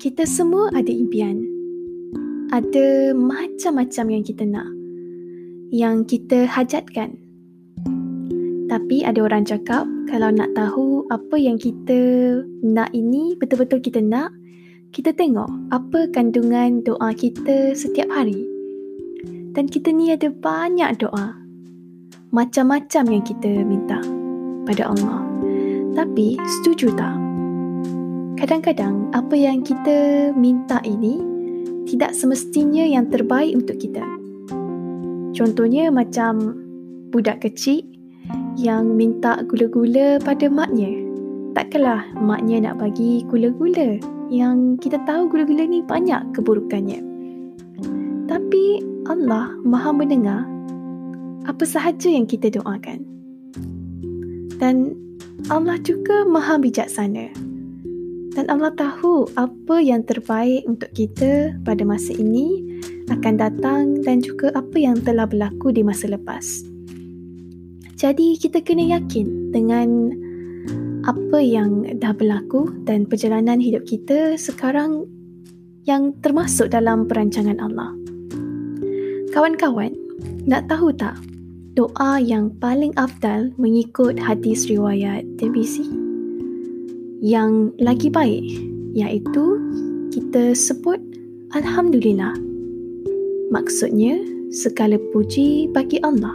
Kita semua ada impian. Ada macam-macam yang kita nak. Yang kita hajatkan. Tapi ada orang cakap kalau nak tahu apa yang kita nak ini betul-betul kita nak, kita tengok apa kandungan doa kita setiap hari. Dan kita ni ada banyak doa. Macam-macam yang kita minta pada Allah. Tapi setuju tak? Kadang-kadang apa yang kita minta ini tidak semestinya yang terbaik untuk kita. Contohnya macam budak kecil yang minta gula-gula pada maknya. Takkanlah maknya nak bagi gula-gula yang kita tahu gula-gula ni banyak keburukannya. Tapi Allah maha mendengar apa sahaja yang kita doakan. Dan Allah juga maha bijaksana. Dan Allah tahu apa yang terbaik untuk kita pada masa ini akan datang dan juga apa yang telah berlaku di masa lepas. Jadi kita kena yakin dengan apa yang dah berlaku dan perjalanan hidup kita sekarang yang termasuk dalam perancangan Allah. Kawan-kawan, nak tahu tak doa yang paling afdal mengikut hadis riwayat TBC? Yang lagi baik iaitu kita sebut Alhamdulillah. Maksudnya, segala puji bagi Allah.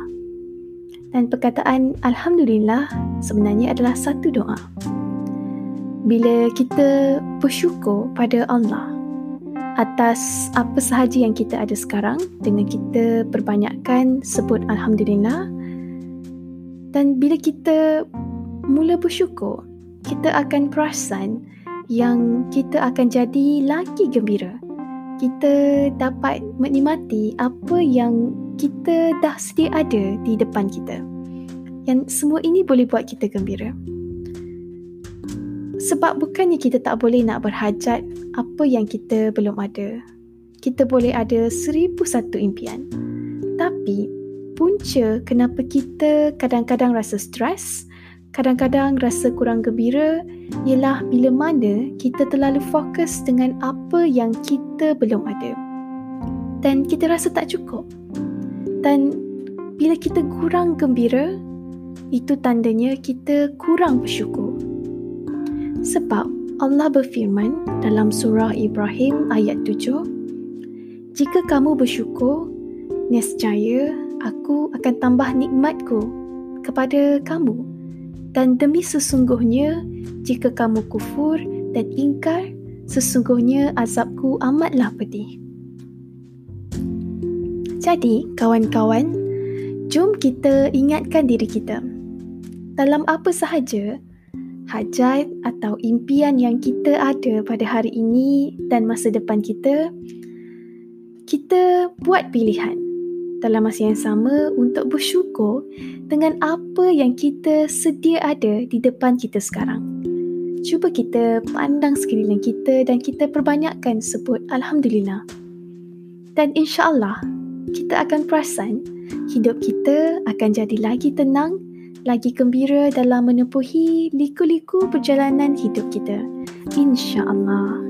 Dan perkataan Alhamdulillah sebenarnya adalah satu doa. Bila kita bersyukur pada Allah atas apa sahaja yang kita ada sekarang dengan kita perbanyakkan sebut Alhamdulillah dan bila kita mula bersyukur kita akan perasan yang kita akan jadi lagi gembira kita dapat menikmati apa yang kita dah sedia ada di depan kita yang semua ini boleh buat kita gembira sebab bukannya kita tak boleh nak berhajat apa yang kita belum ada. Kita boleh ada seribu satu impian. Tapi punca kenapa kita kadang-kadang rasa stres, kadang-kadang rasa kurang gembira ialah bila mana kita terlalu fokus dengan apa yang kita belum ada. Dan kita rasa tak cukup. Dan bila kita kurang gembira, itu tandanya kita kurang bersyukur. Sebab Allah berfirman dalam surah Ibrahim ayat 7, Jika kamu bersyukur, nescaya aku akan tambah nikmatku kepada kamu. Dan demi sesungguhnya, jika kamu kufur dan ingkar, sesungguhnya azabku amatlah pedih. Jadi, kawan-kawan, jom kita ingatkan diri kita. Dalam apa sahaja, hajat atau impian yang kita ada pada hari ini dan masa depan kita, kita buat pilihan dalam masa yang sama untuk bersyukur dengan apa yang kita sedia ada di depan kita sekarang. Cuba kita pandang sekeliling kita dan kita perbanyakkan sebut Alhamdulillah. Dan insyaAllah, kita akan perasan hidup kita akan jadi lagi tenang lagi gembira dalam menempuhi liku-liku perjalanan hidup kita. InsyaAllah.